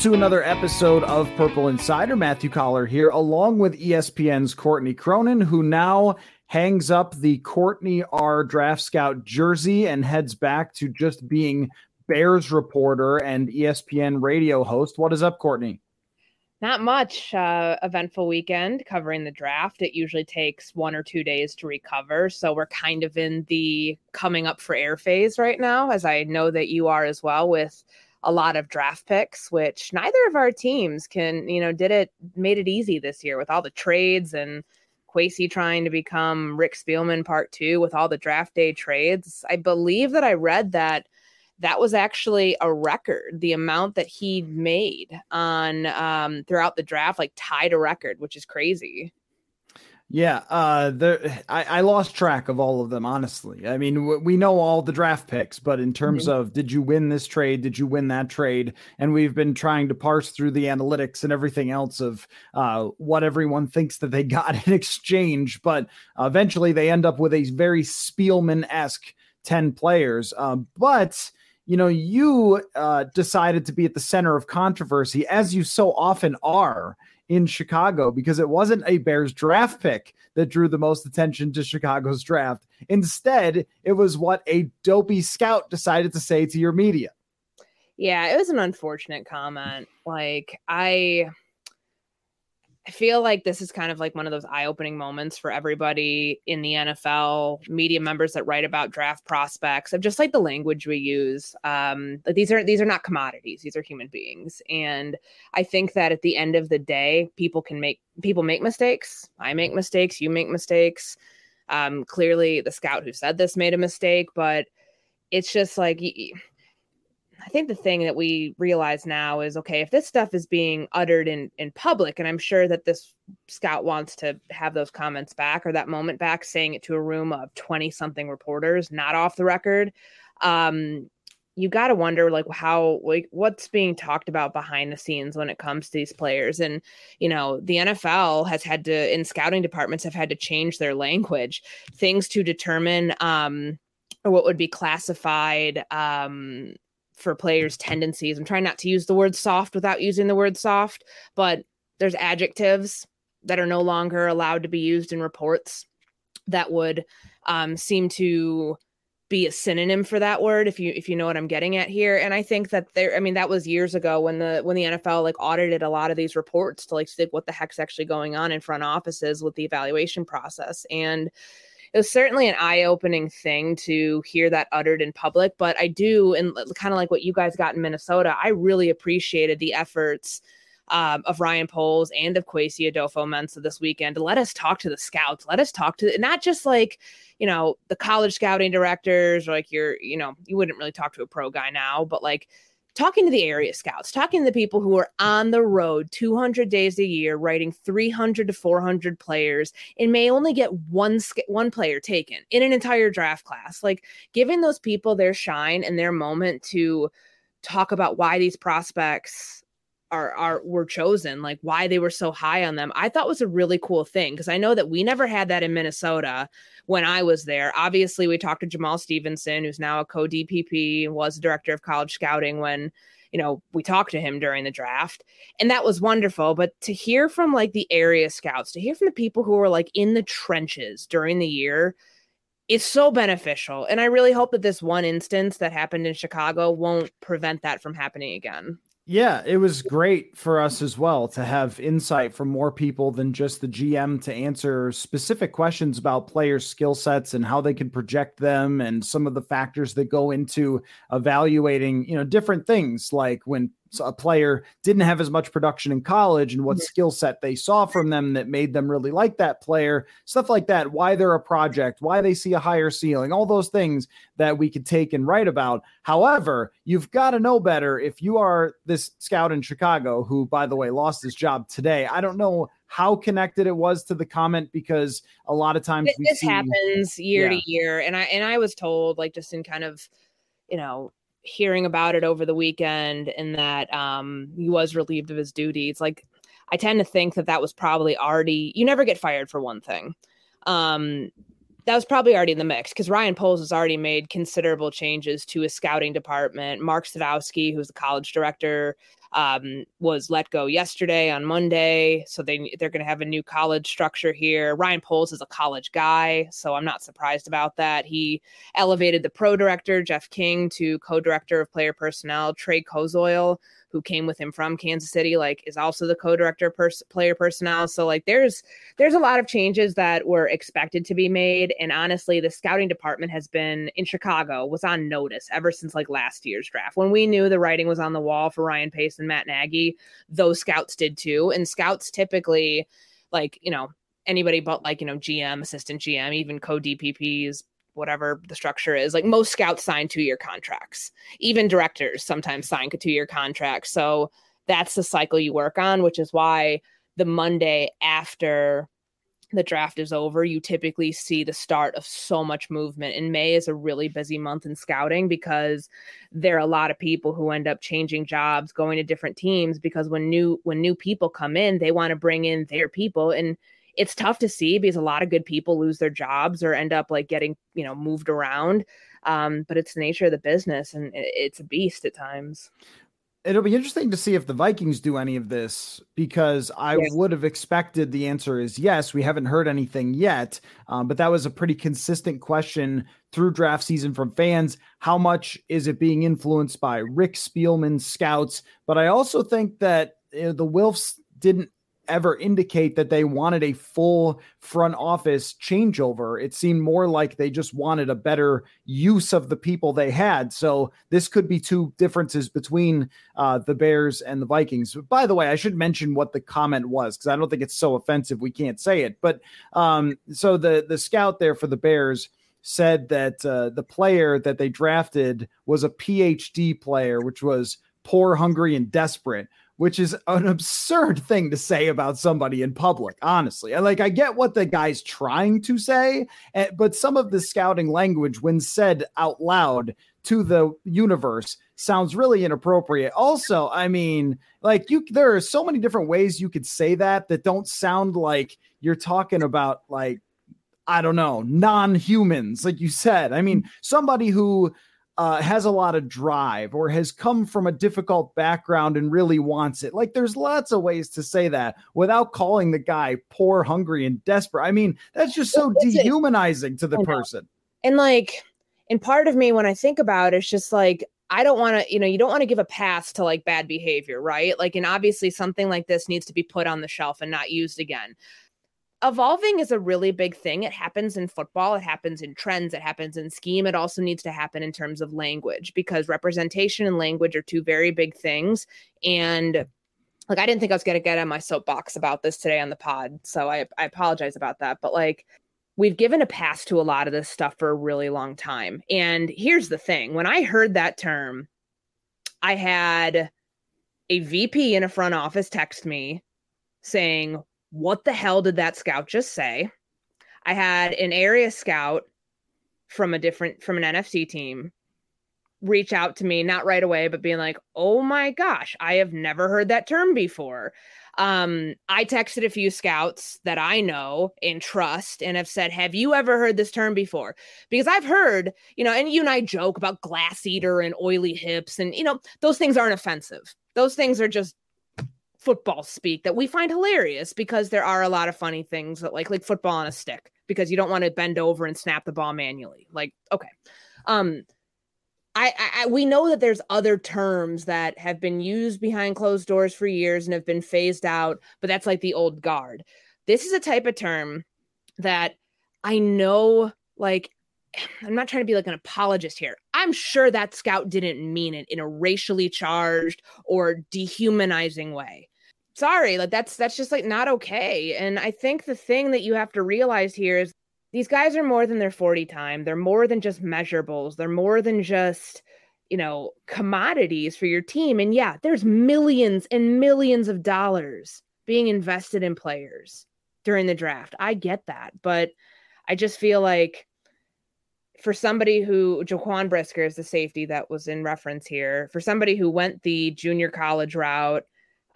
To another episode of Purple Insider. Matthew Coller here, along with ESPN's Courtney Cronin, who now hangs up the Courtney R Draft Scout jersey and heads back to just being Bears reporter and ESPN radio host. What is up, Courtney? Not much. Uh, eventful weekend covering the draft. It usually takes one or two days to recover. So we're kind of in the coming up for air phase right now, as I know that you are as well, with a lot of draft picks, which neither of our teams can, you know, did it, made it easy this year with all the trades and Kwesi trying to become Rick Spielman part two with all the draft day trades. I believe that I read that that was actually a record. The amount that he made on um, throughout the draft, like tied a record, which is crazy. Yeah, uh, the I, I lost track of all of them. Honestly, I mean, w- we know all the draft picks, but in terms Mhm. of did you win this trade? Did you win that trade? And we've been trying to parse through the analytics and everything else of uh, what everyone thinks that they got in exchange, but uh, eventually they end up with a very Spielman esque ten players. Um, but you know, you uh, decided to be at the center of controversy, as you so often are in Chicago because it wasn't a Bears draft pick that drew the most attention to Chicago's draft. Instead, it was what a dopey scout decided to say to your media. Yeah, it was an unfortunate comment. Like I I feel like this is kind of like one of those eye-opening moments for everybody in the NFL, media members that write about draft prospects, of just like the language we use. Um, these are these are not commodities; these are human beings, and I think that at the end of the day, people can make people make mistakes. I make mistakes. You make mistakes. Um, clearly, the scout who said this made a mistake, but it's just like. I think the thing that we realize now is okay, if this stuff is being uttered in in public, and I'm sure that this scout wants to have those comments back or that moment back, saying it to a room of 20 something reporters, not off the record. Um, you got to wonder like how like what's being talked about behind the scenes when it comes to these players and you know the NFL has had to in scouting departments have had to change their language things to determine um what would be classified um for players' tendencies. I'm trying not to use the word soft without using the word soft, but there's adjectives that are no longer allowed to be used in reports that would um, seem to be a synonym for that word if you if you know what I'm getting at here and I think that there I mean that was years ago when the when the NFL like audited a lot of these reports to like see what the heck's actually going on in front offices with the evaluation process and it was certainly an eye-opening thing to hear that uttered in public but i do and kind of like what you guys got in minnesota i really appreciated the efforts um, of Ryan Poles and of Kwesi Adofo-Mensah this weekend let us talk to the scouts, let us talk to not just like, you know, the college scouting directors or like you're, you know, you wouldn't really talk to a pro guy now, but like talking to the area scouts, talking to the people who are on the road 200 days a year, writing 300 to 400 players, and may only get one one player taken in an entire draft class. Like giving those people their shine and their moment to talk about why these prospects are are were chosen, like why they were so high on them. I thought was a really cool thing because I know that we never had that in Minnesota when I was there. Obviously, we talked to Jamaal Stephenson, who's now a co DPP, was director of college scouting when you know we talked to him during the draft, and that was wonderful. But to hear from like the area scouts, to hear from the people who were like in the trenches during the year. It's so beneficial. And I really hope that this one instance that happened in Chicago won't prevent that from happening again. Yeah, it was great for us as well to have insight from more people than just the GM to answer specific questions about players' skill sets and how they can project them and some of the factors that go into evaluating, you know, different things like when a player didn't have as much production in college and what mm-hmm. skill set they saw from them that made them really like that player, stuff like that, why they're a project, why they see a higher ceiling, all those things that we could take and write about. However, you've got to know better if you are this scout in Chicago, who, by the way, lost his job today. I don't know how connected it was to the comment because a lot of times this see, happens year yeah. to year and i and i was told like just in kind of you know hearing about it over the weekend and that um, he was relieved of his duties. Like, I tend to think that that was probably already, you never get fired for one thing. Um, that was probably already in the mix because Ryan Poles has already made considerable changes to his scouting department. Mark Sadowski, who's the college director, um, was let go yesterday on Monday. So they they're going to have a new college structure here. Ryan Poles is a college guy, so I'm not surprised about that. He elevated the pro director Jeff King to co-director of player personnel. Trey Koziol who came with him from Kansas City, like is also the co-director pers- player personnel. So like there's there's a lot of changes that were expected to be made. And honestly, the scouting department has been in Chicago was on notice ever since like last year's draft. When we knew the writing was on the wall for Ryan Pace and Matt Nagy, those scouts did too. And scouts typically like, you know, anybody but like, you know, GM, assistant GM, even co DPPs, whatever the structure is. Like most scouts sign two year contracts, even directors sometimes sign a two year contract. So that's the cycle you work on, which is why the Monday after the draft is over, you typically see the start of so much movement. And May is a really busy month in scouting because there are a lot of people who end up changing jobs, going to different teams because when new when new people come in, they want to bring in their people and it's tough to see because a lot of good people lose their jobs or end up like getting you know moved around um, but it's the nature of the business and it's a beast at times. It'll be interesting to see if the vikings do any of this because i yes. would have expected the answer is yes. We haven't heard anything yet um, but that was a pretty consistent question through draft season from fans. How much is it being influenced by rick spielman's scouts? But i also think that you know, the wilfs didn't ever indicate that they wanted a full front office changeover. It seemed more like they just wanted a better use of the people they had. So this could be two differences between uh, the Bears and the Vikings. By the way, I should mention what the comment was because I don't think it's so offensive we can't say it. But um, so the the scout there for the Bears said that uh, the player that they drafted was a PhD player, which was poor, hungry, and desperate which is an absurd thing to say about somebody in public, honestly. Like, I get what the guy's trying to say, eh, but some of the scouting language, when said out loud to the universe, sounds really inappropriate. Also, I mean, like, you, there are so many different ways you could say that that don't sound like you're talking about, like, I don't know, non humans, like you said. I mean, somebody who, uh, has a lot of drive or has come from a difficult background and really wants it. Like there's lots of ways to say that without calling the guy poor, hungry, and desperate. I mean, that's just so dehumanizing to the person. And like, and part of me when I think about it, it's just like I don't want to, you know, you don't want to give a pass to like bad behavior, right? Like, and obviously something like this needs to be put on the shelf and not used again evolving is a really big thing. It happens in football, it happens in trends, it happens in scheme. It also needs to happen in terms of language because representation and language are two very big things. And like, I didn't think I was going to get on my soapbox about this today on the pod. So I, I apologize about that. But like, we've given a pass to a lot of this stuff for a really long time. And here's the thing when I heard that term, I had a VP in a front office text me saying, what the hell did that scout just say? I had an area scout from a different from an NFC team reach out to me not right away but being like, "Oh my gosh, I have never heard that term before." Um, I texted a few scouts that I know and trust and have said, Have you ever heard this term before? Because I've heard, you know, and you and I joke about glass eater and oily hips, and, you know, those things aren't offensive. Those things are just football speak that we find hilarious because there are a lot of funny things that like like football on a stick because you don't want to bend over and snap the ball manually. Like, okay. Um I, I, we know that there's other terms that have been used behind closed doors for years and have been phased out, but that's like the old guard. This is a type of term that I know like I'm not trying to be like an apologist here. I'm sure that scout didn't mean it in a racially charged or dehumanizing way. Sorry, like that's that's just like not okay. And I think the thing that you have to realize here is these guys are more than their 40 time. They're more than just measurables. They're more than just, you know, commodities for your team. And yeah, there's millions and millions of dollars being invested in players during the draft. I get that, but I just feel like for somebody who Jaquan Brisker is the safety that was in reference here, for somebody who went the junior college route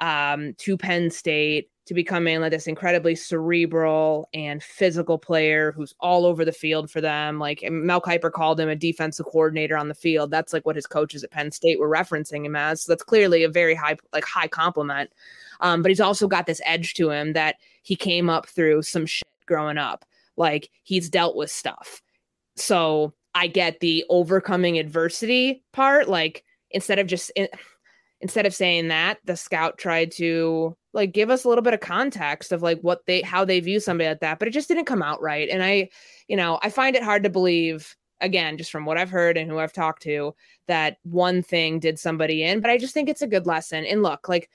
um, to Penn State to becoming like this incredibly cerebral and physical player who's all over the field for them. Like Mel Kiper called him a defensive coordinator on the field. That's like what his coaches at Penn State were referencing him as. So that's clearly a very high, like high compliment. Um, but he's also got this edge to him that he came up through some shit growing up. Like he's dealt with stuff so I get the overcoming adversity part. Like instead of just in, instead of saying that, the scout tried to like give us a little bit of context of like what they how they view somebody like that, but it just didn't come out right. And I, you know, I find it hard to believe again, just from what I've heard and who I've talked to, that one thing did somebody in. But I just think it's a good lesson. And look, like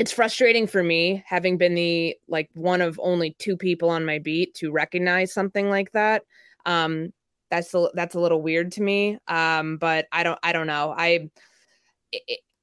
it's frustrating for me having been the like one of only two people on my beat to recognize something like that um, that's a, that's a little weird to me. Um, but I don't I don't know. I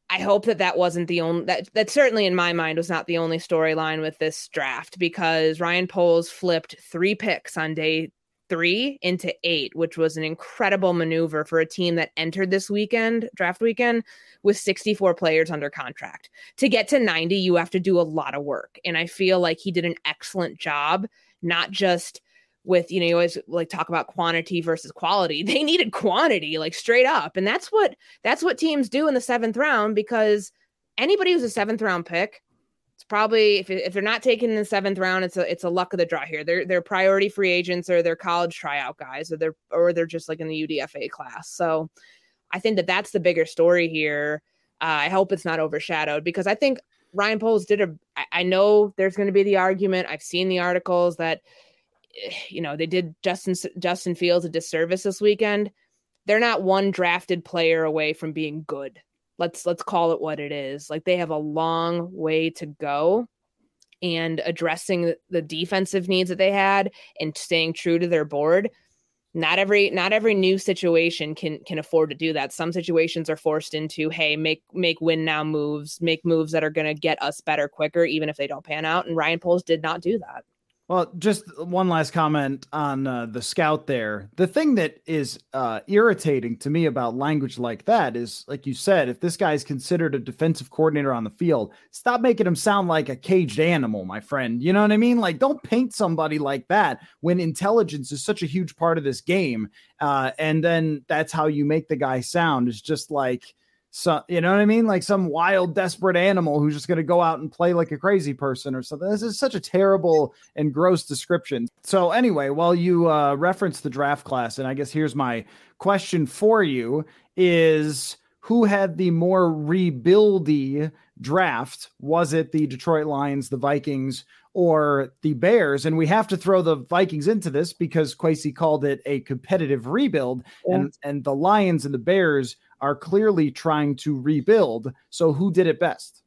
I hope that that wasn't the only that that certainly in my mind was not the only storyline with this draft because Ryan Poles flipped three picks on day three into eight, which was an incredible maneuver for a team that entered this weekend, draft weekend, with 64 players under contract. To get to 90, you have to do a lot of work. And I feel like he did an excellent job, not just with you know you always like talk about quantity versus quality. They needed quantity like straight up. And that's what that's what teams do in the seventh round because anybody who's a seventh round pick it's probably if, if they're not taking the seventh round it's a it's a luck of the draw here. They're they're priority free agents or they're college tryout guys or they're or they're just like in the udfa class. So i think that that's the bigger story here. Uh, i hope it's not overshadowed because i think ryan poles did a I, I know there's going to be the argument. I've seen the articles that you know, they did Justin Justin Fields a disservice this weekend. They're not one drafted player away from being good. Let's let's call it what it is. Like they have a long way to go and addressing the defensive needs that they had and staying true to their board. Not every not every new situation can can afford to do that. Some situations are forced into, hey, make make win now moves, make moves that are going to get us better quicker even if they don't pan out and Ryan Poles did not do that. Well, just one last comment on uh, the scout there. The thing that is uh, irritating to me about language like that is, like you said, if this guy is considered a defensive coordinator on the field, stop making him sound like a caged animal, my friend. You know what I mean? Like, don't paint somebody like that when intelligence is such a huge part of this game. Uh, and then that's how you make the guy sound is just like, so you know what I mean? Like some wild, desperate animal who's just going to go out and play like a crazy person or something. This is such a terrible and gross description. So anyway, while you uh, reference the draft class, and I guess here's my question for you: is who had the more rebuildy draft? Was it the Detroit Lions, the Vikings, or the Bears? And we have to throw the Vikings into this because Kwesi called it a competitive rebuild, yeah. and and the Lions and the Bears are clearly trying to rebuild. So who did it best?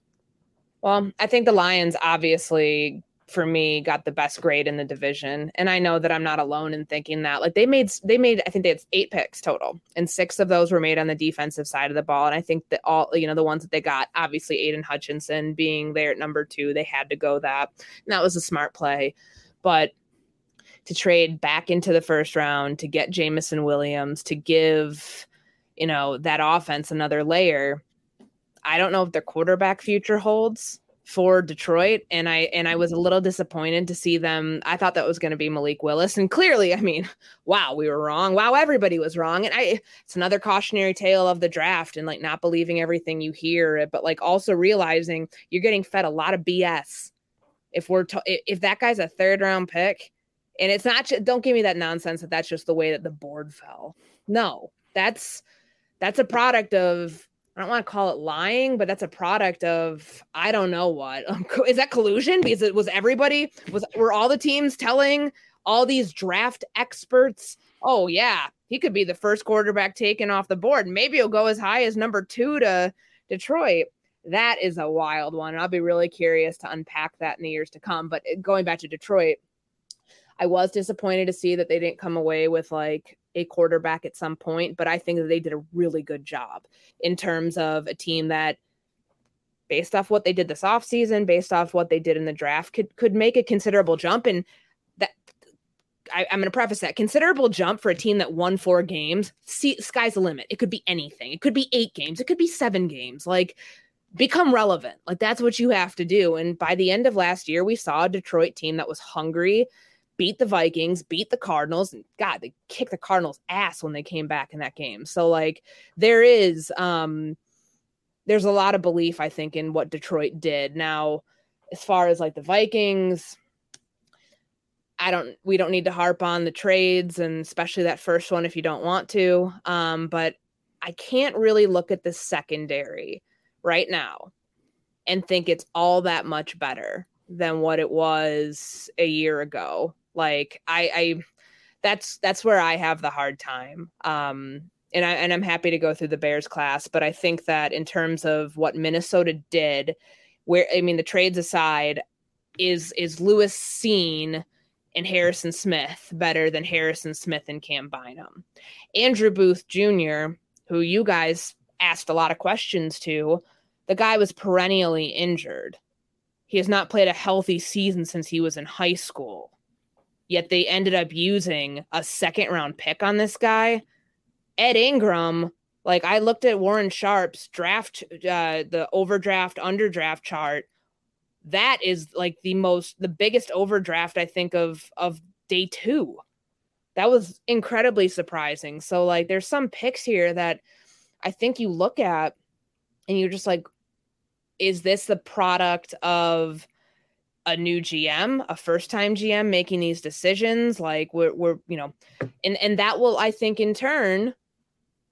Well, I think the Lions obviously for me got the best grade in the division. And i know that i'm not alone in thinking that. Like they made they made i think they had eight picks total and six of those were made on the defensive side of the ball. And i think that all you know the ones that they got obviously aidan hutchinson being there at number two they had to go that. And that was a smart play. But to trade back into the first round to get jameson Williams to give you know, that offense another layer. I don't know if their quarterback future holds for Detroit and I and I was a little disappointed to see them. I thought that was going to be Malik Willis and clearly, I mean, wow, we were wrong. Wow, everybody was wrong. And I it's another cautionary tale of the draft and like not believing everything you hear, but like also realizing you're getting fed a lot of BS. If we're if that guy's a third round pick and it's not don't give me that nonsense that that's just the way that the board fell. No. That's that's a product of I don't want to call it lying, but that's a product of I don't know what. Is that collusion? Because it was everybody was were all the teams telling all these draft experts, "Oh yeah, he could be the first quarterback taken off the board. Maybe he'll go as high as number 2 to Detroit." That is a wild one. I'll be really curious to unpack that in the years to come, but eh, going back to Detroit, I was disappointed to see that they didn't come away with like a quarterback at some point, but I think that they did a really good job in terms of a team that based off what they did this offseason, based off what they did in the draft, could could make a considerable jump. And that I, am going to preface that considerable jump for a team that won four games. See, sky's the limit. It could be anything. It could be eight games. It could be seven games. Like become relevant. Like that's what you have to do. And by the end of last year, we saw a Detroit team that was hungry beat the Vikings, beat the Cardinals, and God, they kicked the Cardinals' ass when they came back in that game. So like there is um there's a lot of belief, I think, in what Detroit did. Now, as far as like the Vikings, I don't we don't need to harp on the trades and especially that first one if you don't want to. Um, but I can't really look at the secondary right now and think it's all that much better than what it was a year ago. Like I, I that's that's where I have the hard time. Um, and I and I'm happy to go through the Bears class, but I think that in terms of what Minnesota did, where I mean the trades aside, is is Lewis Cine and Harrison Smith better than Harrison Smith and Cam Bynum? Andrew Booth Jr., who you guys asked a lot of questions to, the guy was perennially injured. He has not played a healthy season since he was in high school yet they ended up using a second round pick on this guy. Ed Ingram, like I looked at Warren Sharp's draft, uh, the overdraft, underdraft chart. That is like the most, the biggest overdraft I think of of day two. That was incredibly surprising. So like, there's some picks here that I think you look at, and you're just like, is this the product of a new GM, a first time GM making these decisions. Like we're, we're, you know, and, and that will, I think, in turn,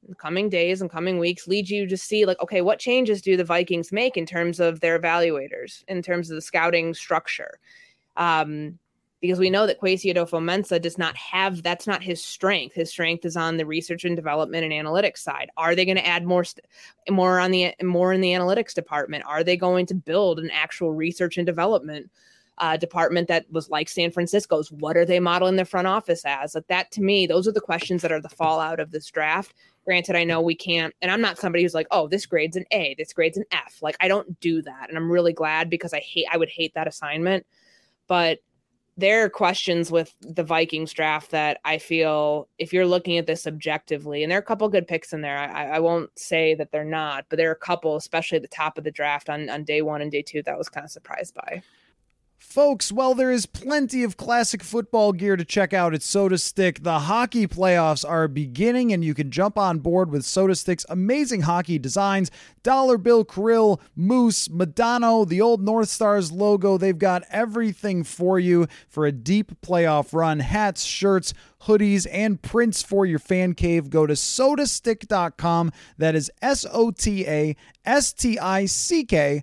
in coming days and coming weeks, lead you to see, like, okay, what changes do the Vikings make in terms of their evaluators, in terms of the scouting structure? Um, because we know that Kwesi Adofo-Mensah does not have that's not his strength. His strength is on the research and development and analytics side. Are they going to add more st- more on the more in the analytics department? Are they going to build an actual research and development uh, department that was like San Francisco's? What are they modeling their front office as? Like that to me, those are the questions that are the fallout of this draft. Granted, I know we can't, and I'm not somebody who's like, oh, this grade's an A, this grade's an F. Like I don't do that, and I'm really glad because I hate I would hate that assignment, but there are questions with the Vikings draft that I feel if you're looking at this objectively, and there are a couple good picks in there. I, I won't say that they're not, but there are a couple, especially at the top of the draft on, on day one and day two, that I was kind of surprised by. Folks, well, there is plenty of classic football gear to check out at SotaStick. The hockey playoffs are beginning, and you can jump on board with SotaStick's amazing hockey designs Dollar Bill Krill, Moose, Madonna, the old North Stars logo. They've got everything for you for a deep playoff run hats, shirts, hoodies, and prints for your fan cave. Go to sotastick.com. That is S O T A S T I C K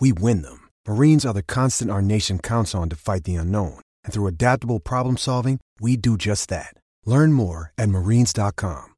we win them. Marines are the constant our nation counts on to fight the unknown. And through adaptable problem solving, we do just that. Learn more at marines.com.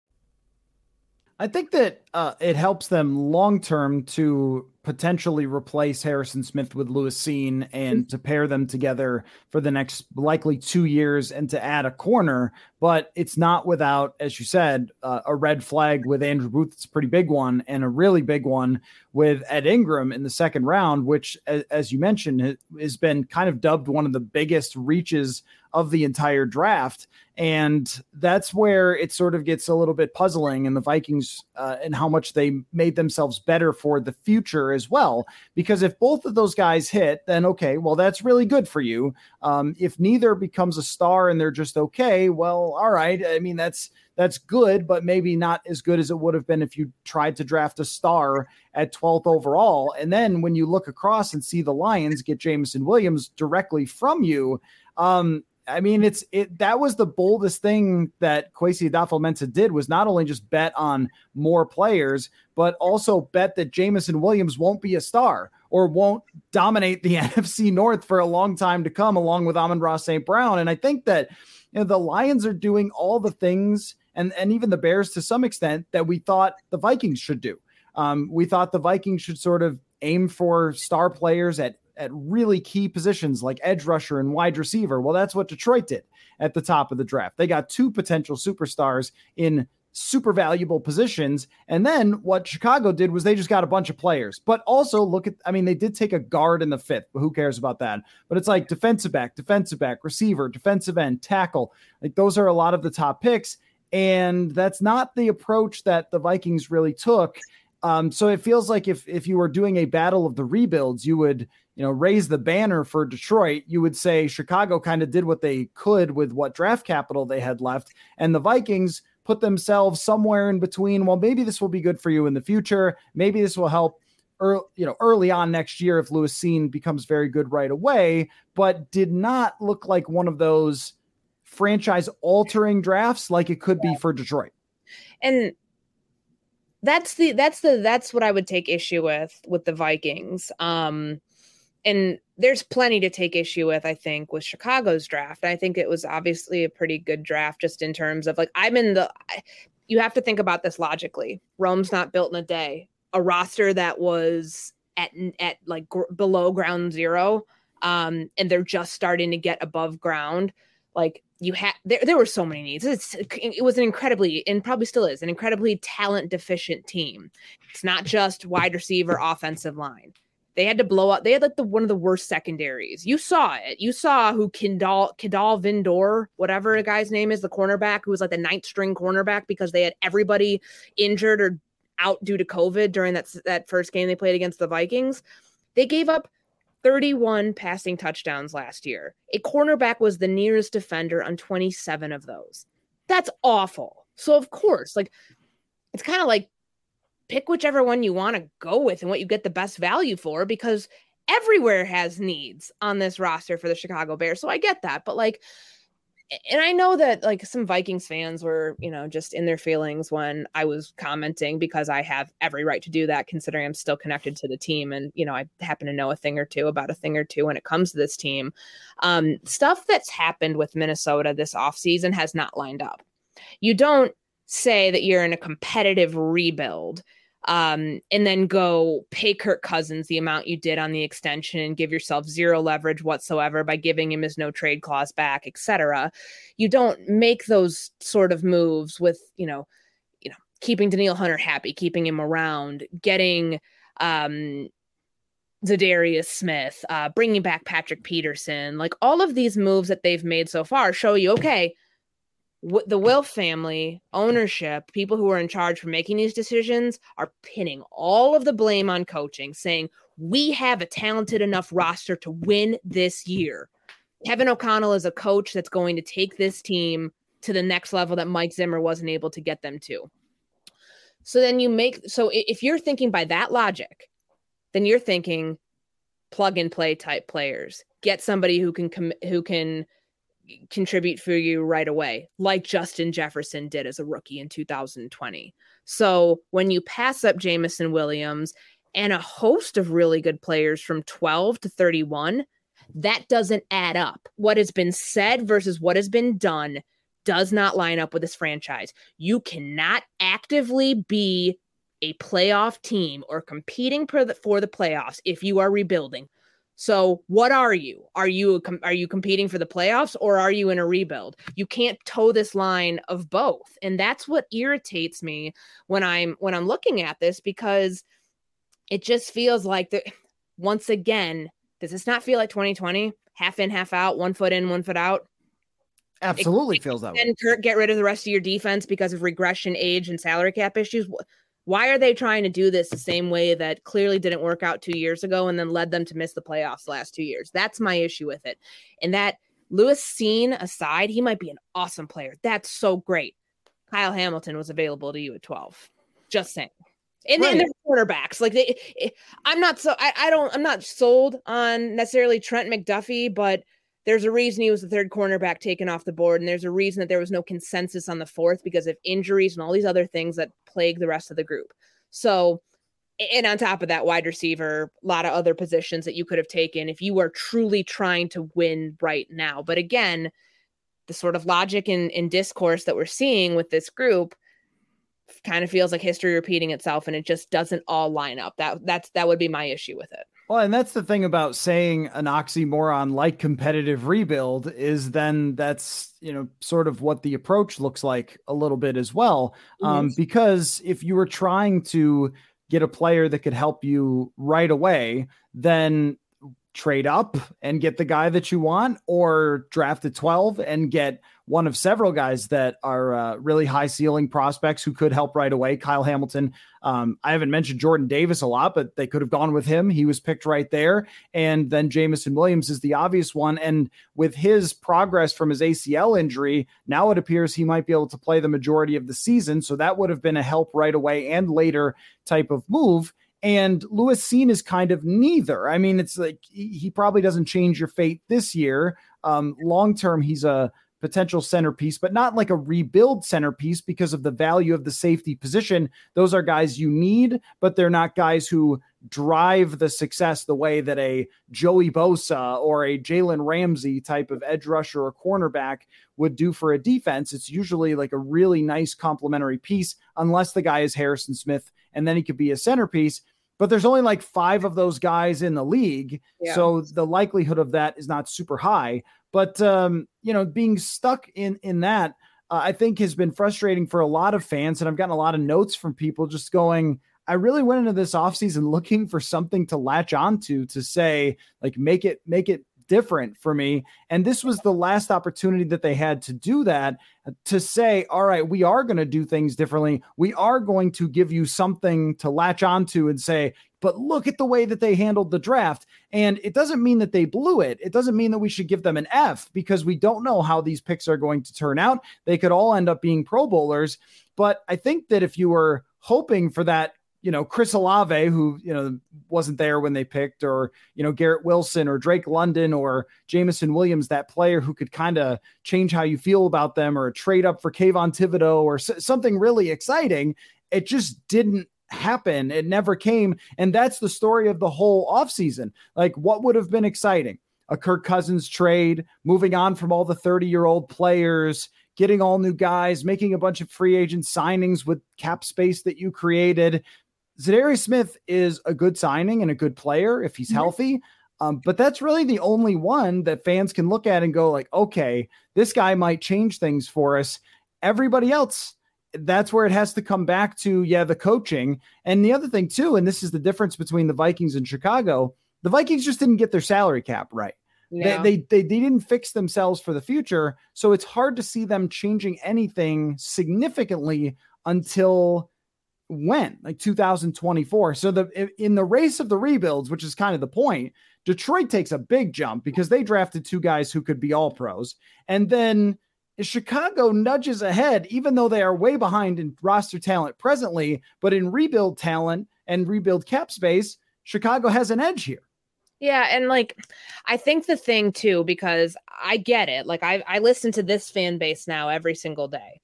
I think that uh, it helps them long term to potentially replace Harrison Smith with Lewis Cine and to pair them together for the next likely two years and to add a corner. But it's not without, as you said, uh, a red flag with Andrew Booth. It's a pretty big one and a really big one with Ed Ingram in the second round, which, as, as you mentioned, has been kind of dubbed one of the biggest reaches of the entire draft. And that's where it sort of gets a little bit puzzling in the Vikings uh, and how much they made themselves better for the future as well. Because if both of those guys hit, then okay, well, that's really good for you. Um, if neither becomes a star and they're just okay, well, all right. I mean, that's that's good, but maybe not as good as it would have been if you tried to draft a star at 12th overall. And then when you look across and see the Lions get Jameson Williams directly from you, um, I mean, it's it that was the boldest thing that Kwesi Adofo-Mensah did was not only just bet on more players, but also bet that Jameson Williams won't be a star or won't dominate the NFC North for a long time to come, along with Amon-Ra St. Brown. And I think that you know the Lions are doing all the things, and and even the Bears to some extent that we thought the Vikings should do. Um, we thought the Vikings should sort of aim for star players at at really key positions like edge rusher and wide receiver. Well, that's what Detroit did at the top of the draft. They got two potential superstars in super valuable positions. And then what Chicago did was they just got a bunch of players. But also look at, I mean, they did take a guard in the fifth, but who cares about that? But it's like defensive back, defensive back, receiver, defensive end, tackle. Like those are a lot of the top picks. And that's not the approach that the Vikings really took. Um, so it feels like if if you were doing a battle of the rebuilds, you would you know raise the banner for Detroit. You would say Chicago kind of did what they could with what draft capital they had left, and the Vikings put themselves somewhere in between. Well, maybe this will be good for you in the future. Maybe this will help. Early, you know, early on next year, if Lewis Cine becomes very good right away, but did not look like one of those franchise altering drafts like it could be for Detroit. And that's the that's the that's what I would take issue with with the Vikings. Um and there's plenty to take issue with, I think, with Chicago's draft. I think it was obviously a pretty good draft just in terms of like I'm in the you have to think about this logically. Rome's not built in a day. A roster that was at at like gr- below ground zero um and they're just starting to get above ground like you had there, there were so many needs it's, it was an incredibly and probably still is an incredibly talent deficient team it's not just wide receiver offensive line they had to blow up they had like the one of the worst secondaries you saw it you saw who Kindal Kidal Vindor whatever the guy's name is the cornerback who was like the ninth string cornerback because they had everybody injured or out due to covid during that that first game they played against the Vikings they gave up 31 passing touchdowns last year. A cornerback was the nearest defender on 27 of those. That's awful. So, of course, like it's kind of like pick whichever one you want to go with and what you get the best value for because everywhere has needs on this roster for the Chicago Bears. So I get that. But like, and I know that like some Vikings fans were, you know, just in their feelings when I was commenting because I have every right to do that considering I'm still connected to the team and, you know, I happen to know a thing or two about a thing or two when it comes to this team. Um, stuff that's happened with Minnesota this offseason has not lined up. You don't say that you're in a competitive rebuild um, and then go pay Kirk Cousins the amount you did on the extension and give yourself zero leverage whatsoever by giving him his no trade clause back, etc. You don't make those sort of moves with, you know, you know, keeping Danielle Hunter happy, keeping him around, getting um Za'Darius Smith, uh, bringing back Patrick Peterson, like all of these moves that they've made so far show you, okay, the Wilf family, ownership, people who are in charge for making these decisions are pinning all of the blame on coaching, saying, We have a talented enough roster to win this year. Kevin O'Connell is a coach that's going to take this team to the next level that Mike Zimmer wasn't able to get them to. So then you make, so if you're thinking by that logic, then you're thinking plug and play type players. Get somebody who can, com- who can, contribute for you right away, like Justin Jefferson did as a rookie in 2020. So when you pass up Jameson Williams and a host of really good players from 12 to 31, that doesn't add up. What has been said versus what has been done does not line up with this franchise. You cannot actively be a playoff team or competing for the, for the playoffs if you are rebuilding. So what are you? Are you are you competing for the playoffs or are you in a rebuild? You can't toe this line of both. And that's what irritates me when I'm when I'm looking at this because it just feels like the once again, does this not feel like 2020? Half in, half out, one foot in, one foot out. Absolutely it, feels that way. And Kurt, get rid of the rest of your defense because of regression, age, and salary cap issues. Why are they trying to do this the same way that clearly didn't work out two years ago and then led them to miss the playoffs the last two years? That's my issue with it. And that Lewis Cine aside, he might be an awesome player. That's so great. Kyle Hamilton was available to you at 12. Just saying. And right. then there's quarterbacks. Like they, I'm not so I, I don't I'm not sold on necessarily Trent McDuffie, but there's a reason he was the third cornerback taken off the board, and there's a reason that there was no consensus on the fourth because of injuries and all these other things that plague the rest of the group. So, and on top of that, wide receiver, a lot of other positions that you could have taken if you were truly trying to win right now. But again, the sort of logic and, and discourse that we're seeing with this group kind of feels like history repeating itself and it just doesn't all line up. That that's that would be my issue with it. Well, and that's the thing about saying an oxymoron like competitive rebuild is then that's, you know, sort of what the approach looks like a little bit as well. Um, because if you were trying to get a player that could help you right away, then trade up and get the guy that you want or draft at 12 and get one of several guys that are uh, really high ceiling prospects who could help right away. Kyle Hamilton. Um, I haven't mentioned Jordan Davis a lot, but they could have gone with him. He was picked right there. And then Jameson Williams is the obvious one. And with his progress from his ACL injury, now it appears he might be able to play the majority of the season. So that would have been a help right away and later type of move. And Lewis Cine is kind of neither. I mean, it's like he probably doesn't change your fate this year. Um, long term, he's a potential centerpiece, but not like a rebuild centerpiece because of the value of the safety position. Those are guys you need, but they're not guys who drive the success the way that a Joey Bosa or a Jalen Ramsey type of edge rusher or cornerback would do for a defense. It's usually like a really nice complementary piece, unless the guy is Harrison Smith, and then he could be a centerpiece. But there's only like five of those guys in the league. Yeah. So the likelihood of that is not super high. But um, you know, being stuck in in that, uh, I think has been frustrating for a lot of fans, and I've gotten a lot of notes from people just going. I really went into this offseason looking for something to latch onto to say, like, make it make it different for me. And this was the last opportunity that they had to do that to say, all right, we are going to do things differently. We are going to give you something to latch onto and say, but look at the way that they handled the draft. And it doesn't mean that they blew it. It doesn't mean that we should give them an F because we don't know how these picks are going to turn out. They could all end up being Pro Bowlers. But I think that if you were hoping for that you know, Chris Olave, who, you know, wasn't there when they picked, or, you know, Garrett Wilson or Drake London or Jameson Williams, that player who could kind of change how you feel about them or a trade up for Kayvon Thibodeaux or s- something really exciting. It just didn't happen. It never came. And that's the story of the whole offseason. Like, what would have been exciting? A Kirk Cousins trade, moving on from all the 30 year old players, getting all new guys, making a bunch of free agent signings with cap space that you created, Za'Darius Smith is a good signing and a good player if he's mm-hmm. healthy. Um, but that's really the only one that fans can look at and go like, okay, this guy might change things for us. Everybody else, that's where it has to come back to, yeah, the coaching. And the other thing too, and this is the difference between the Vikings and Chicago, the Vikings just didn't get their salary cap right. They, they, they they didn't fix themselves for the future, so it's hard to see them changing anything significantly until when like 2024 so the in the race of the rebuilds which is kind of the point detroit takes a big jump because they drafted two guys who could be all pros. And then chicago nudges ahead even though they are way behind in roster talent presently but in rebuild talent and rebuild cap space chicago has an edge here. Yeah, and like I think the thing too, because I get it. Like I I listen to this fan base now every single day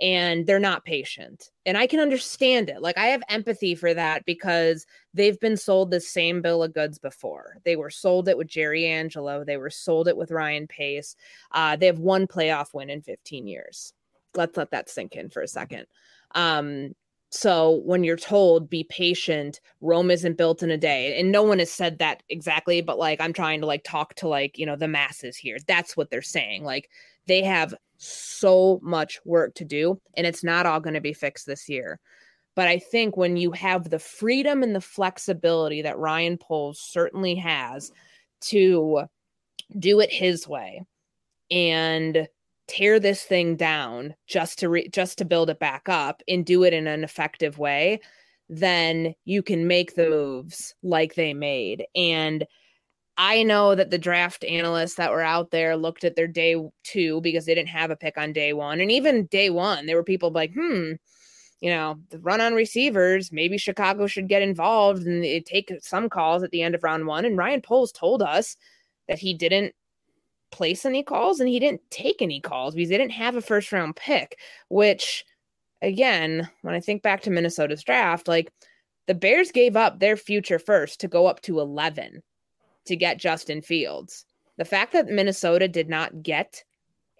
and they're not patient. And I can understand it. Like I have empathy for that because they've been sold the same bill of goods before. They were sold it with Jerry Angelo. They were sold it with Ryan Pace. Uh, they have one playoff win in 15 years. Let's let that sink in for a second. Um, So when you're told be patient, Rome isn't built in a day. And no one has said that exactly, but like I'm trying to like talk to like, you know, the masses here. That's what they're saying. Like they have so much work to do and it's not all going to be fixed this year. But I think when you have the freedom and the flexibility that Ryan Poles certainly has to do it his way and tear this thing down just to re- just to build it back up and do it in an effective way then you can make the moves like they made and I know that the draft analysts that were out there looked at their day two because they didn't have a pick on day one. And even day one, there were people like, hmm, you know, the run on receivers, maybe Chicago should get involved and take some calls at the end of round one. And Ryan Poles told us that he didn't place any calls and he didn't take any calls because they didn't have a first round pick, which again, when I think back to Minnesota's draft, like the Bears gave up their future first to go up to 11 to get Justin Fields. The fact that Minnesota did not get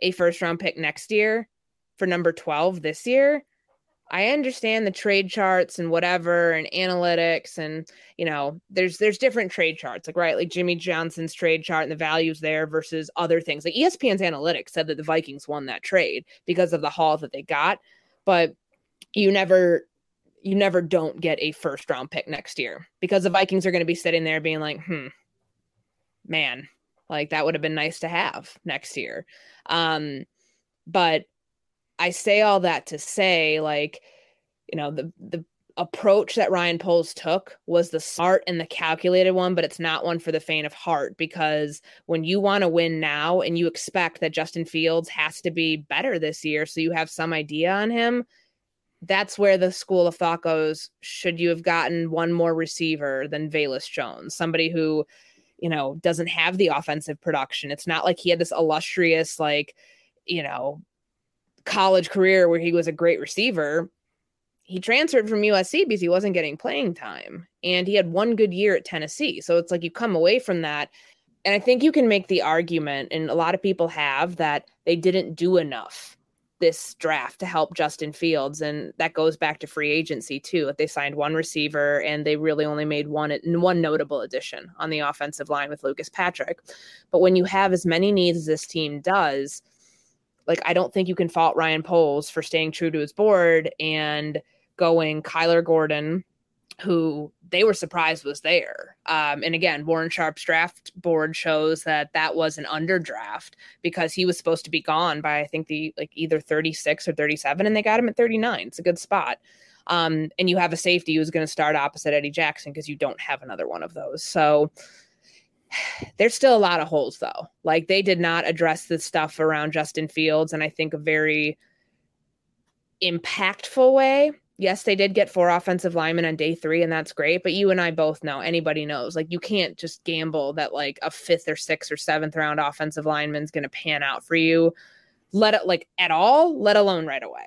a first round pick next year for number 12 this year I understand the trade charts and whatever and analytics and you know there's there's different trade charts like right like Jimmy Johnson's trade chart and the values there versus other things like ESPN's analytics said that the Vikings won that trade because of the haul that they got but you never you never don't get a first round pick next year because the Vikings are going to be sitting there being like hmm man like that would have been nice to have next year um but I say all that to say, like, you know, the the approach that Ryan Poles took was the smart and the calculated one, but it's not one for the faint of heart because when you want to win now and you expect that Justin Fields has to be better this year, so you have some idea on him, that's where the school of thought goes. Should you have gotten one more receiver than Velus Jones, somebody who, you know, doesn't have the offensive production? It's not like he had this illustrious, like, you know, college career where he was a great receiver, he transferred from USC because he wasn't getting playing time. And he had one good year at Tennessee. So it's like you come away from that. And I think you can make the argument, and a lot of people have, that they didn't do enough this draft to help Justin Fields. And that goes back to free agency too. They signed one receiver and they really only made one one notable addition on the offensive line with Lucas Patrick. But when you have as many needs as this team does, like I don't think you can fault Ryan Poles for staying true to his board and going Kyler Gordon, who they were surprised was there. Um, and again, Warren Sharp's draft board shows that that was an underdraft because he was supposed to be gone by I think the like either 36 or 37, and they got him at 39. It's a good spot. Um, and you have a safety who's going to start opposite Eddie Jackson because you don't have another one of those. So there's still a lot of holes though. Like they did not address the stuff around Justin Fields and I think a very impactful way. Yes, they did get four offensive linemen on day 3 and that's great, but you and I both know, anybody knows, like you can't just gamble that like a 5th or 6th or 7th round offensive lineman is going to pan out for you let it like at all, let alone right away.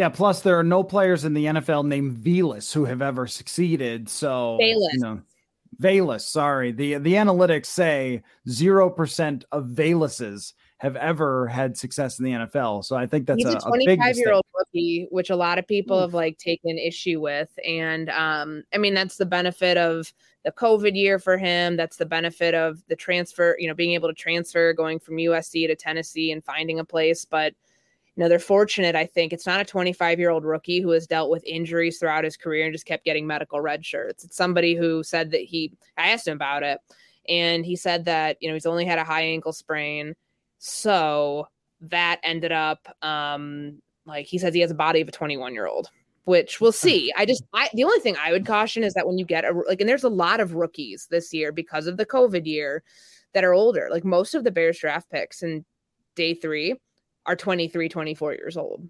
Yeah, plus there are no players in the NFL named Velus who have ever succeeded. So Velus. you know, Velus, sorry. The the analytics say zero percent of Veluses have ever had success in the NFL. So I think that's He's a, a 25 year old rookie, which a lot of people have like taken issue with. And um, I mean, that's the benefit of the COVID year for him. That's the benefit of the transfer, you know, being able to transfer, going from USC to Tennessee and finding a place. But know, they're fortunate, I think. It's not a 25 year old rookie who has dealt with injuries throughout his career and just kept getting medical red shirts. It's somebody who said that he, I asked him about it, and he said that, you know, he's only had a high ankle sprain. So that ended up, um, like he says he has a body of a 21 year old which we'll see. I just, I, the only thing I would caution is that when you get a, like, and there's a lot of rookies this year because of the COVID year that are older. Like most of the Bears draft picks in day three are 23, 24 years old.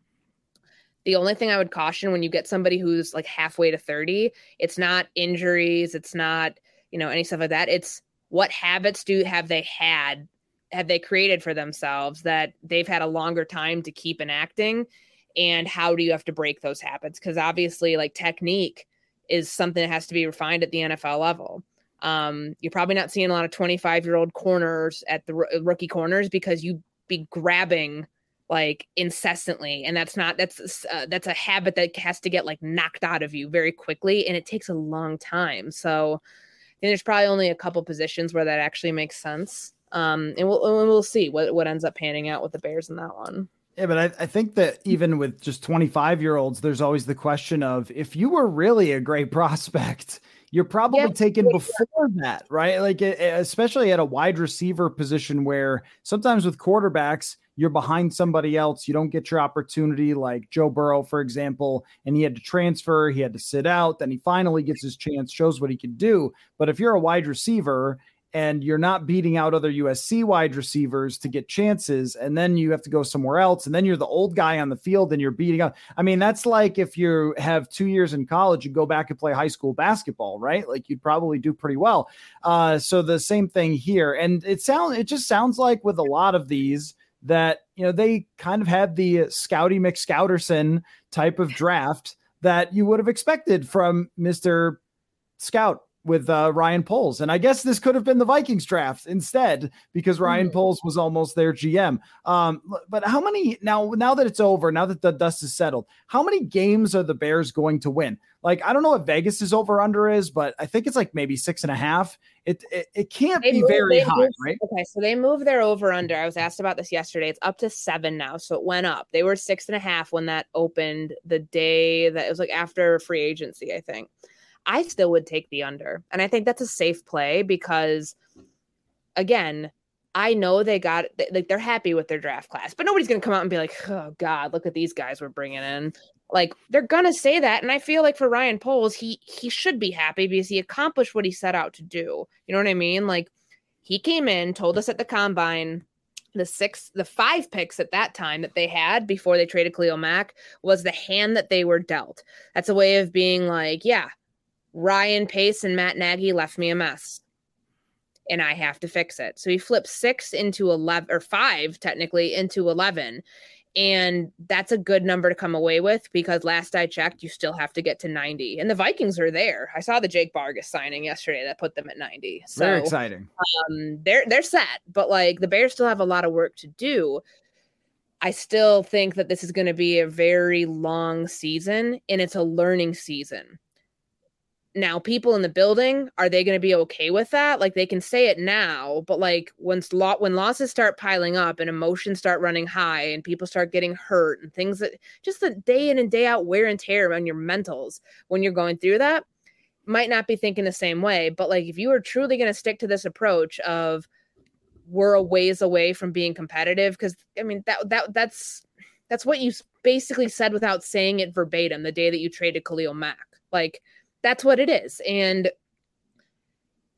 The only thing I would caution when you get somebody who's like halfway to 30, it's not injuries, it's not, you know, any stuff like that. It's what habits do have they had have they created for themselves that they've had a longer time to keep enacting and how do you have to break those habits because obviously like technique is something that has to be refined at the NFL level. Um, you're probably not seeing a lot of 25 year old corners at the r- rookie corners because you be grabbing like incessantly and that's not that's uh, that's a habit that has to get like knocked out of you very quickly and it takes a long time. So think there's probably only a couple positions where that actually makes sense. Um and we'll and we'll see what what ends up panning out with the bears in that one. Yeah, but I, I think that even with just 25 year olds, there's always the question of if you were really a great prospect, you're probably taken before that, right? Like, especially at a wide receiver position where sometimes with quarterbacks, you're behind somebody else. You don't get your opportunity, like Joe Burrow, for example, and he had to transfer, he had to sit out, then he finally gets his chance, shows what he can do. But if you're a wide receiver and you're not beating out other USC wide receivers to get chances, and then you have to go somewhere else, and then you're the old guy on the field and you're beating up. I mean, that's like if you have two years in college, and go back and play high school basketball, right? Like you'd probably do pretty well. Uh, so the same thing here, and it sounds it just sounds like with a lot of these that you know they kind of had the Scouty McScouterson type of draft that you would have expected from Mister Scout with uh, Ryan Poles. And I guess this could have been the Vikings draft instead because Ryan mm. Poles was almost their GM. Um, but how many now, now that it's over, now that the dust is settled, how many games are the Bears going to win? Like, I don't know what Vegas is over under is, but I think it's like maybe six and a half. It it, it can't they be very high, right? Okay, so they moved their over under. I was asked about this yesterday. It's up to seven now, so it went up. They were six and a half when that opened the day that it was like after free agency, I think. I still would take the under. And I think that's a safe play because, again, I know they got like they're happy with their draft class, but nobody's going to come out and be like, "Oh God, look at these guys we're bringing in." Like they're going to say that, and I feel like for Ryan Poles, he he should be happy because he accomplished what he set out to do. You know what I mean? Like he came in, told us at the combine, the six, the five picks at that time that they had before they traded Khalil Mack was the hand that they were dealt. That's a way of being like, yeah, Ryan Pace and Matt Nagy left me a mess and I have to fix it. So he flipped six into 11 or five, technically, into 11. And that's a good number to come away with because last I checked, you still have to get to 90. And the Vikings are there. I saw the Jake Vargas signing yesterday that put them at 90. So very exciting. Um, they're they're set, but like the Bears still have a lot of work to do. I still think that this is going to be a very long season and it's a learning season now people in the building are they going to be okay with that? Like they can say it now but like once lot when losses start piling up and emotions start running high and people start getting hurt and things that just the day in and day out wear and tear on your mentals when you're going through that might not be thinking the same way. But like if you are truly going to stick to this approach of we're a ways away from being competitive because i mean that that that's that's what you basically said without saying it verbatim the day that you traded Khalil Mack. Like that's what it is. And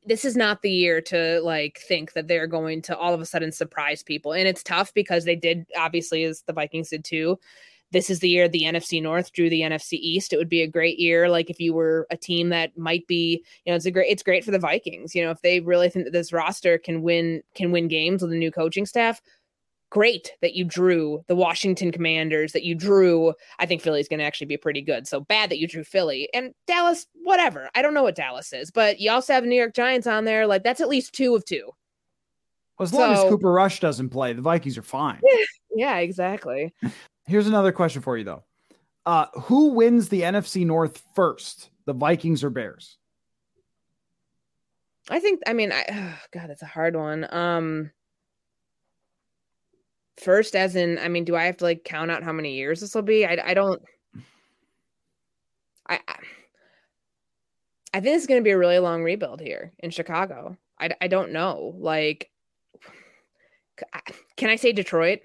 this is not the year to like think that they're going to all of a sudden surprise people. And it's tough because they did obviously as the Vikings did too. This is the year the NFC North drew the NFC East. It would be a great year like if you were a team that might be, you know, it's a great it's great for the Vikings. You know, if they really think that this roster can win can win games with a new coaching staff, great that you drew the Washington Commanders, that you drew. I think Philly's going to actually be pretty good. So bad that you drew Philly and Dallas, whatever. I don't know what Dallas is, but you also have New York Giants on there. Like that's at least two of two. Well, as so, long as Cooper Rush doesn't play, the Vikings are fine. Yeah, exactly. Here's another question for you, though. Uh, who wins the NFC North first, the Vikings or Bears? I think, I mean, I, oh God, it's a hard one. Um, first as in i mean do i have to like count out how many years this will be? I, I don't I, I think it's going to be a really long rebuild here in chicago. I, I don't know like can i say detroit?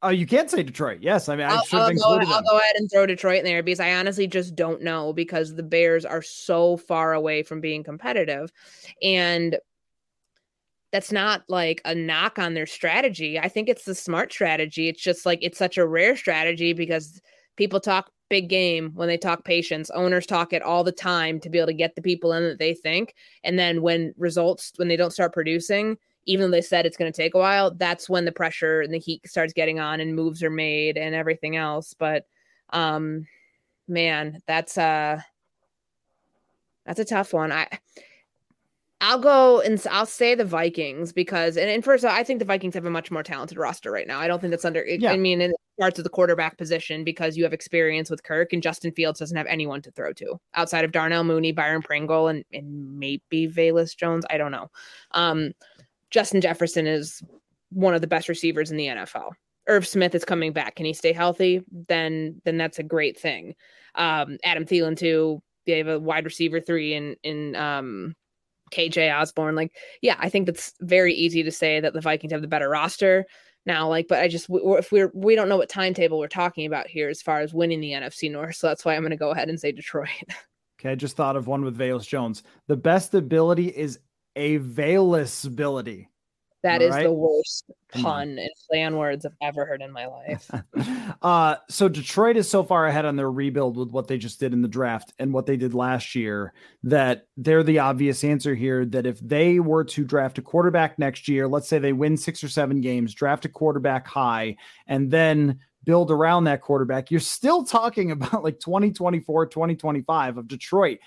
Oh, you can't say Detroit. Yes, I mean, I'll, I'll, go, I'll go ahead and throw Detroit in there because I honestly just don't know because the Bears are so far away from being competitive, and that's not like a knock on their strategy. I think it's the smart strategy. It's just like it's such a rare strategy because people talk big game when they talk patience. Owners talk it all the time to be able to get the people in that they think. And then when results, when they don't start producing, even though they said it's going to take a while, that's when the pressure and the heat starts getting on and moves are made and everything else. But um man, that's uh that's a tough one. I I'll go and I'll say the Vikings because, and, and first, I think the Vikings have a much more talented roster right now. I don't think that's under. Yeah. I mean, in parts of the quarterback position because you have experience with Kirk and Justin Fields doesn't have anyone to throw to outside of Darnell Mooney, Byron Pringle, and, and maybe Velus Jones. I don't know. Um, Justin Jefferson is one of the best receivers in the NFL. Irv Smith is coming back. Can he stay healthy? Then then that's a great thing. Um, Adam Thielen too. They have a wide receiver three in in um, KJ Osborn. Like, yeah, I think that's very easy to say that the Vikings have the better roster now. Like, but I just if we're we don't know what timetable we're talking about here as far as winning the NFC North, so that's why I'm going to go ahead and say Detroit. okay, I just thought of one with Velus Jones. The best ability is a Velus ability. That is right? the worst pun and play on words I've ever heard in my life. uh, so Detroit is so far ahead on their rebuild with what they just did in the draft and what they did last year that they're the obvious answer here. That if they were to draft a quarterback next year, let's say they win six or seven games, draft a quarterback high, and then build around that quarterback, you're still talking about like 2024, 2025 of Detroit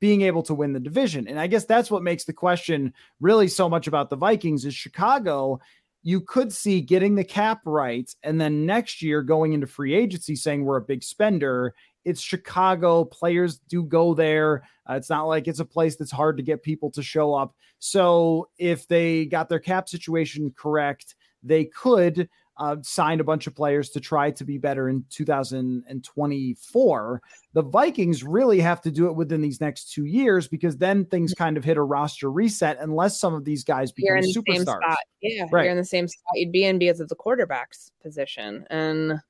being able to win the division. And I guess that's what makes the question really so much about the Vikings is Chicago. You could see getting the cap right and then next year going into free agency saying we're a big spender. It's Chicago. Players do go there. Uh, it's not like it's a place that's hard to get people to show up. So if they got their cap situation correct, they could uh, signed a bunch of players to try to be better in 2024. The Vikings really have to do it within these next two years because then things kind of hit a roster reset unless some of these guys become you're in the superstars. Same spot. Yeah, right. you're in the same spot you'd be in because of the quarterback's position. And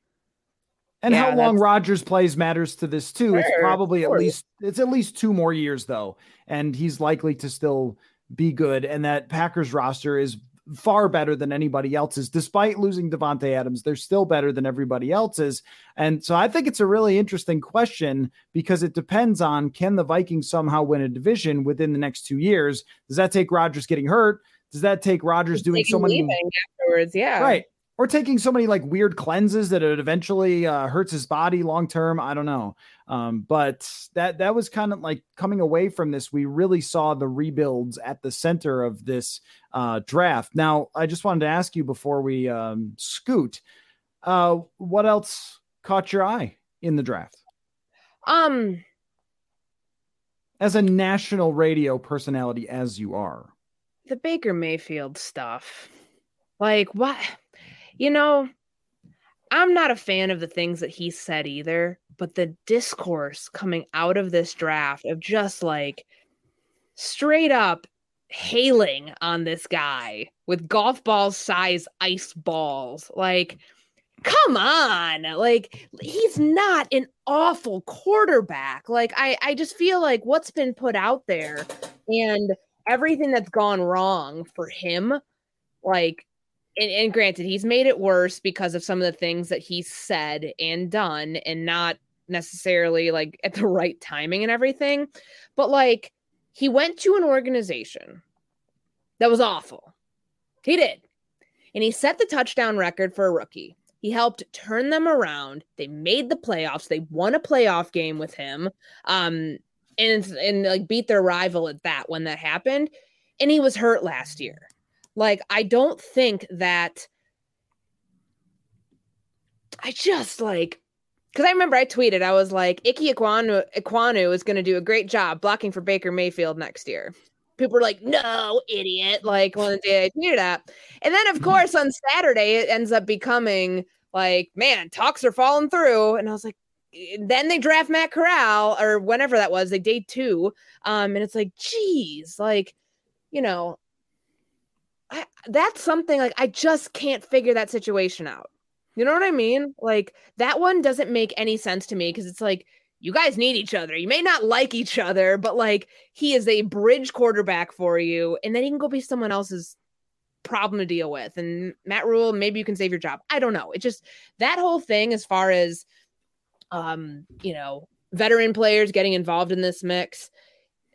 and yeah, how long Rodgers plays matters to this too. Sure, it's probably at least it's at least two more years though, and he's likely to still be good. And that Packers roster is far better than anybody else's. Despite losing Davante Adams, they're still better than everybody else's. And so I think it's a really interesting question because it depends on can the Vikings somehow win a division within the next two years? Does that take Rodgers getting hurt? Does that take Rodgers doing so many afterwards? Yeah. Right or taking so many like weird cleanses that it eventually uh, hurts his body long term. I don't know. Um, but that that was kind of like coming away from this. We really saw the rebuilds at the center of this uh, draft. Now, I just wanted to ask you before we um, scoot, uh, what else caught your eye in the draft? Um, as a national radio personality, as you are, the Baker Mayfield stuff. Like what? You know, I'm not a fan of the things that he said either, but the discourse coming out of this draft of just like straight up hailing on this guy with golf ball size ice balls. Like, come on. Like, he's not an awful quarterback. Like, I, I just feel like what's been put out there and everything that's gone wrong for him, like, and, and granted, he's made it worse because of some of the things that he said and done, and not necessarily like at the right timing and everything. But like, he went to an organization that was awful. He did. And he set the touchdown record for a rookie. He helped turn them around. They made the playoffs. They won a playoff game with him. Um, and and like beat their rival at that when that happened. And he was hurt last year. Like, I don't think that I just like because I remember I tweeted, I was like, Ike Ekwonu, Ekwonu is going to do a great job blocking for Baker Mayfield next year. People were like, no, idiot. Like one day I tweeted that, And then, of mm-hmm. course, on Saturday, it ends up becoming like, man, talks are falling through. And I was like, then they draft Matt Corral or whenever that was, they day two. Um, and it's like, geez, like, you know, I, that's something like I just can't figure that situation out. You know what I mean? Like that one doesn't make any sense to me because it's like you guys need each other. You may not like each other, but like he is a bridge quarterback for you, and then he can go be someone else's problem to deal with. And Matt Rhule, maybe you can save your job. I don't know. It just that whole thing, as far as um, you know, veteran players getting involved in this mix,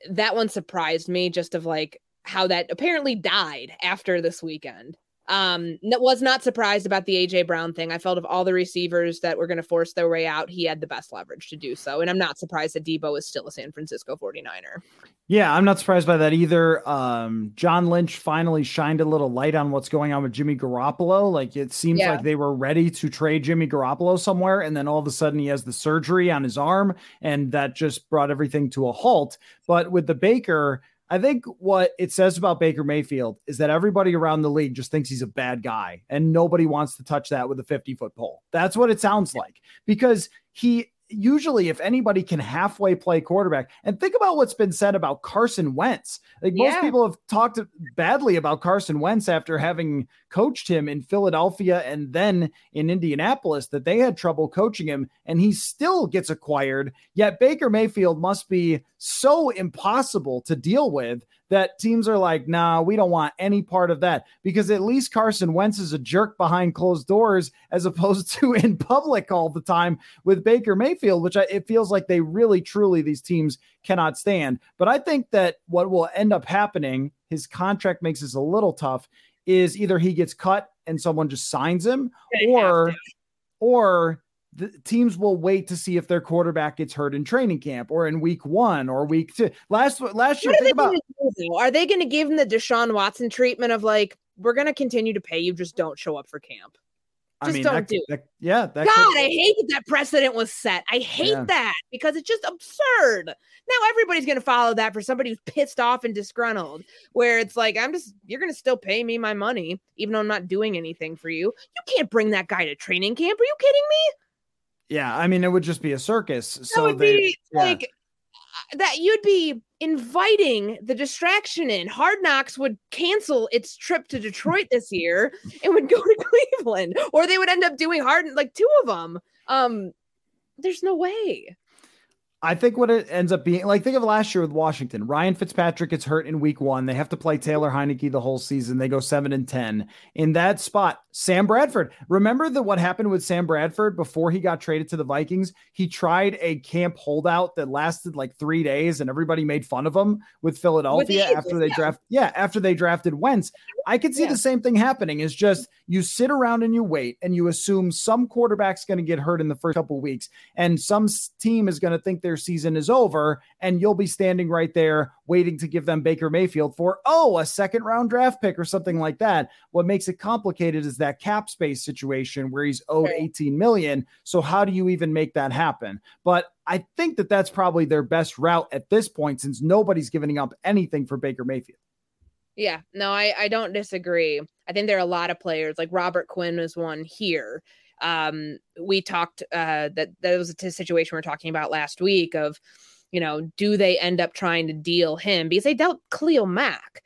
that one surprised me just of like how that apparently died after this weekend. Um, was not surprised about the AJ Brown thing. I felt of all the receivers that were going to force their way out, he had the best leverage to do so. And I'm not surprised that Deebo is still a San Francisco 49er. Yeah, I'm not surprised by that either. Um, John Lynch finally shined a little light on what's going on with Jimmy Garoppolo. Like it seems yeah. like they were ready to trade Jimmy Garoppolo somewhere, and then all of a sudden he has the surgery on his arm, and that just brought everything to a halt. But with the Baker, I think what it says about Baker Mayfield is that everybody around the league just thinks he's a bad guy and nobody wants to touch that with a 50 foot pole. That's what it sounds like because he usually if anybody can halfway play quarterback and think about what's been said about Carson Wentz. Like most yeah. people have talked badly about Carson Wentz after having coached him in Philadelphia and then in Indianapolis that they had trouble coaching him and he still gets acquired. Yet Baker Mayfield must be so impossible to deal with that teams are like, nah, we don't want any part of that because at least Carson Wentz is a jerk behind closed doors as opposed to in public all the time with Baker Mayfield, which I, it feels like they really, truly, these teams cannot stand. But I think that what will end up happening, his contract makes this a little tough, is either he gets cut and someone just signs him, or or the teams will wait to see if their quarterback gets hurt in training camp or in week one or week two. Last last year, think about do, are they going to give him the Deshaun Watson treatment of like we're going to continue to pay you, just don't show up for camp. Just I mean, don't that, do that, yeah. That God, could, I hate that that precedent was set. I hate yeah. that because it's just absurd. Now everybody's going to follow that for somebody who's pissed off and disgruntled. Where it's like, I'm just, you're going to still pay me my money, even though I'm not doing anything for you. You can't bring that guy to training camp. Are you kidding me? Yeah, I mean, it would just be a circus. That so would they, be yeah. like that. You'd be inviting the distraction in. Hard Knocks would cancel its trip to Detroit this year and would go to Cleveland, or they would end up doing hard like two of them. Um, there's no way. I think what it ends up being like, think of last year with Washington. Ryan Fitzpatrick gets hurt in week one. They have to play Taylor Heinicke the whole season. They go seven and 10. In that spot, Sam Bradford. Remember that what happened with Sam Bradford before he got traded to the Vikings? He tried a camp holdout that lasted like three days and everybody made fun of him with Philadelphia with after they yeah. draft. Yeah, after they drafted Wentz. I could see yeah. the same thing happening. Is just you sit around and you wait and you assume some quarterback's going to get hurt in the first couple weeks and some team is going to think their season is over and you'll be standing right there waiting to give them Baker Mayfield for oh a second round draft pick or something like that. What makes it complicated is that cap space situation where he's owed 18 million. So how do you even make that happen? But I think that that's probably their best route at this point since nobody's giving up anything for Baker Mayfield. Yeah, no, I, I don't disagree. I think there are a lot of players like Robert Quinn was one here. Um, we talked uh, that that was a situation we are talking about last week of, you know, do they end up trying to deal him because they dealt Khalil Mack.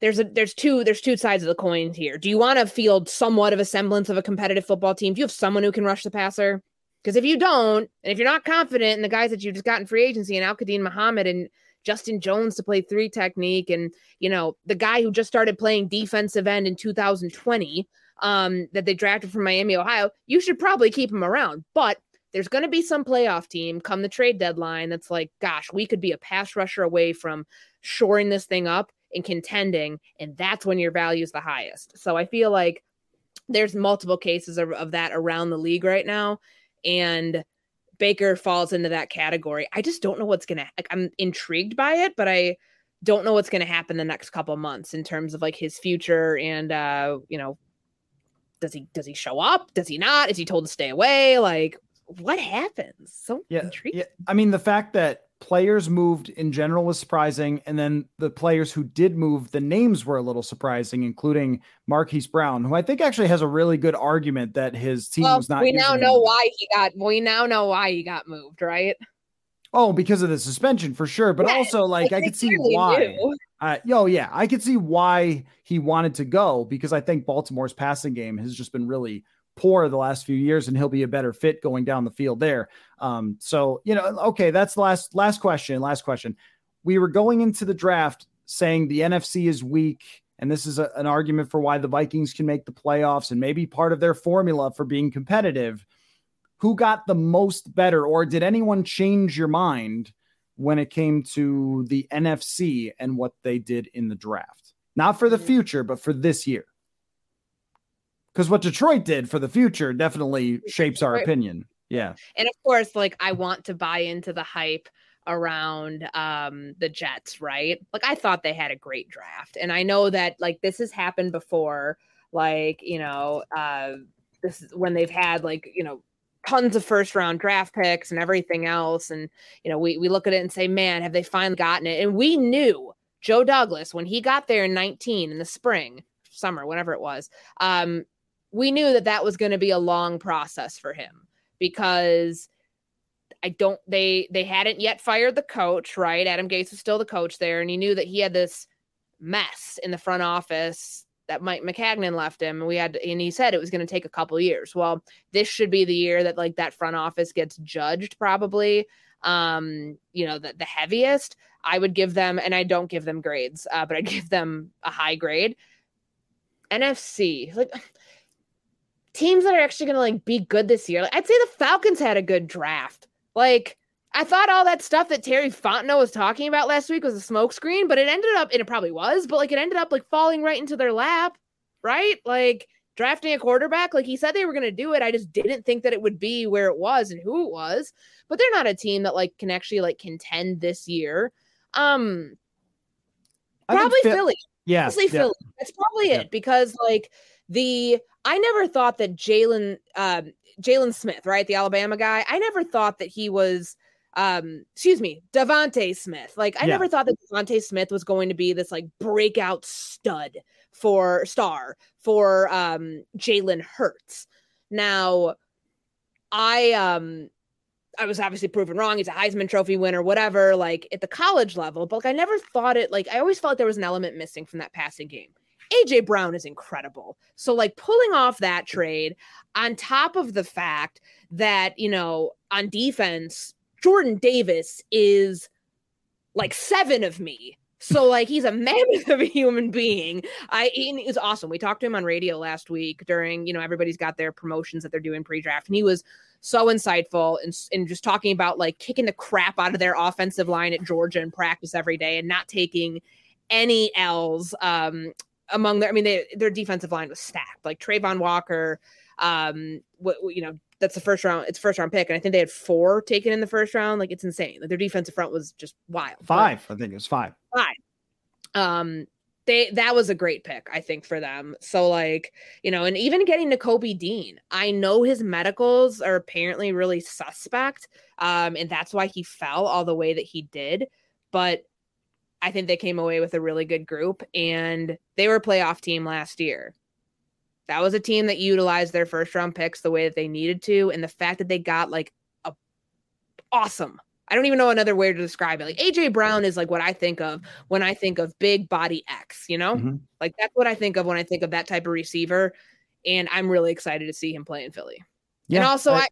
There's a there's two there's two sides of the coin here. Do you want to field somewhat of a semblance of a competitive football team? Do you have someone who can rush the passer? Because if you don't, and if you're not confident in the guys that you've just got in free agency and Al-Quadin Muhammad and Justin Jones to play three technique, and you know the guy who just started playing defensive end in 2020 um, that they drafted from Miami, Ohio. You should probably keep him around, but there's going to be some playoff team come the trade deadline that's like, gosh, we could be a pass rusher away from shoring this thing up and contending, and that's when your value is the highest. So I feel like there's multiple cases of, of that around the league right now, and Baker falls into that category. I just don't know what's gonna like I'm intrigued by it, but I don't know what's gonna happen the next couple months in terms of like his future and uh, you know, does he does he show up? Does he not? Is he told to stay away? Like what happens? So yeah, intriguing. Yeah. I mean, the fact that players moved in general was surprising. And then the players who did move, the names were a little surprising, including Marquise Brown, who I think actually has a really good argument that his team well, was not. We now know him. why he got. We now know why he got moved, right? Oh, because of the suspension for sure, but yeah, also like I could see why. Uh, oh yeah, I could see why he wanted to go because I think Baltimore's passing game has just been really poor the last few years, and he'll be a better fit going down the field there. Um, so you know, okay, that's the last last question. Last question. We were going into the draft saying the NFC is weak and this is a, an argument for why the Vikings can make the playoffs and maybe part of their formula for being competitive. Who got the most better, or did anyone change your mind when it came to the NFC and what they did in the draft? Not for the Mm-hmm. future, but for this year. Because what Detroit did for the future definitely shapes our opinion. Yeah. And of course, like I want to buy into the hype around um the Jets, right? Like I thought they had a great draft. And I know that like this has happened before, like, you know, uh this is when they've had like, you know, tons of first round draft picks and everything else. And you know, we we look at it and say, man, have they finally gotten it? And we knew Joe Douglas when he got there in 19 in the spring, summer, whatever it was. Um, we knew that that was going to be a long process for him because I don't they they hadn't yet fired the coach, right? Adam Gase was still the coach there, and he knew that he had this mess in the front office that Mike Maccagnan left him. And we had and he said it was going to take a couple years. Well, this should be the year that like that front office gets judged, probably. Um, you know, the, the heaviest. I would give them, and I don't give them grades, uh, but I give them a high grade. NFC, like teams that are actually going to like be good this year. Like, I'd say the Falcons had a good draft. Like I thought all that stuff that Terry Fontenot was talking about last week was a smokescreen, but it ended up, and it probably was, but like it ended up like falling right into their lap, right? Like drafting a quarterback, like he said they were going to do it. I just didn't think that it would be where it was and who it was. But they're not a team that like can actually like contend this year. Um, probably Phil- Philly. Yeah. Honestly, yeah. Philly. That's probably Yeah. it because like the I never thought that Jalen um Jalen Smith, right, the Alabama guy, I never thought that he was um excuse me, DeVonta Smith. Like I Yeah. never thought that DeVonta Smith was going to be this like breakout stud for star for um Jalen Hurts. Now I um I was obviously proven wrong. He's a Heisman Trophy winner, whatever, like at the college level. But like I never thought it like I always felt like there was an element missing from that passing game. AJ Brown is incredible. So like pulling off that trade on top of the fact that, you know, on defense, Jordan Davis is like seven of me. So like he's a mammoth of a human being. I he is awesome. We talked to him on radio last week during, you know, everybody's got their promotions that they're doing pre-draft, and he was so insightful and, and just talking about like kicking the crap out of their offensive line at Georgia in practice every day and not taking any L's um among their I mean they, their defensive line was stacked like Travon Walker um what you know that's the first round it's first round pick and I think they had four taken in the first round like it's insane like their defensive front was just wild Five. I think it was five. Five. um they that was a great pick i think for them so like you know and even getting to kobe dean i know his medicals are apparently really suspect um and that's why he fell all the way that he did but i think they came away with a really good group and they were a playoff team last year that was a team that utilized their first round picks the way that they needed to and the fact that they got like a awesome I don't even know another way to describe it. Like AJ Brown is like what I think of when I think of big body X, you know? Mhm. Like that's what I think of when I think of that type of receiver. And I'm really excited to see him play in Philly. Yeah, and also I-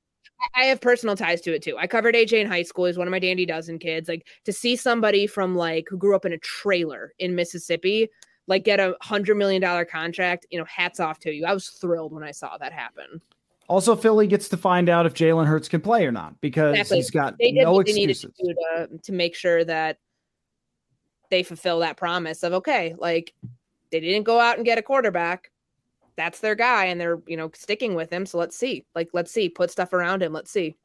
I I have personal ties to it too. I covered AJ in high school. He's one of my dandy dozen kids. Like to see somebody from like who grew up in a trailer in Mississippi, like get a hundred million dollar contract, you know, hats off to you. I was thrilled when I saw that happen. Also, Philly gets to find out if Jalen Hurts can play or not because Exactly. he's got They did no what they needed excuses. to do to, to make sure that they fulfill that promise of okay, like they didn't go out and get a quarterback. That's their guy, and they're you know sticking with him. So let's see, like let's see, put stuff around him. Let's see.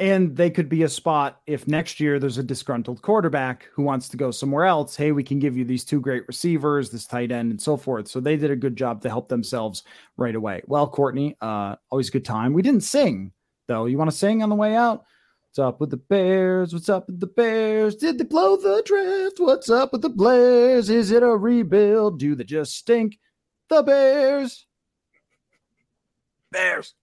And they could be a spot if next year there's a disgruntled quarterback who wants to go somewhere else. Hey, we can give you these two great receivers, this tight end, and so forth. So they did a good job to help themselves right away. Well, Courtney, uh, always a good time. We didn't sing though. You want to sing on the way out? What's up with the Bears? What's up with the Bears? Did they blow the draft? What's up with the Blairs? Is it a rebuild? Do they just stink? The Bears. Bears.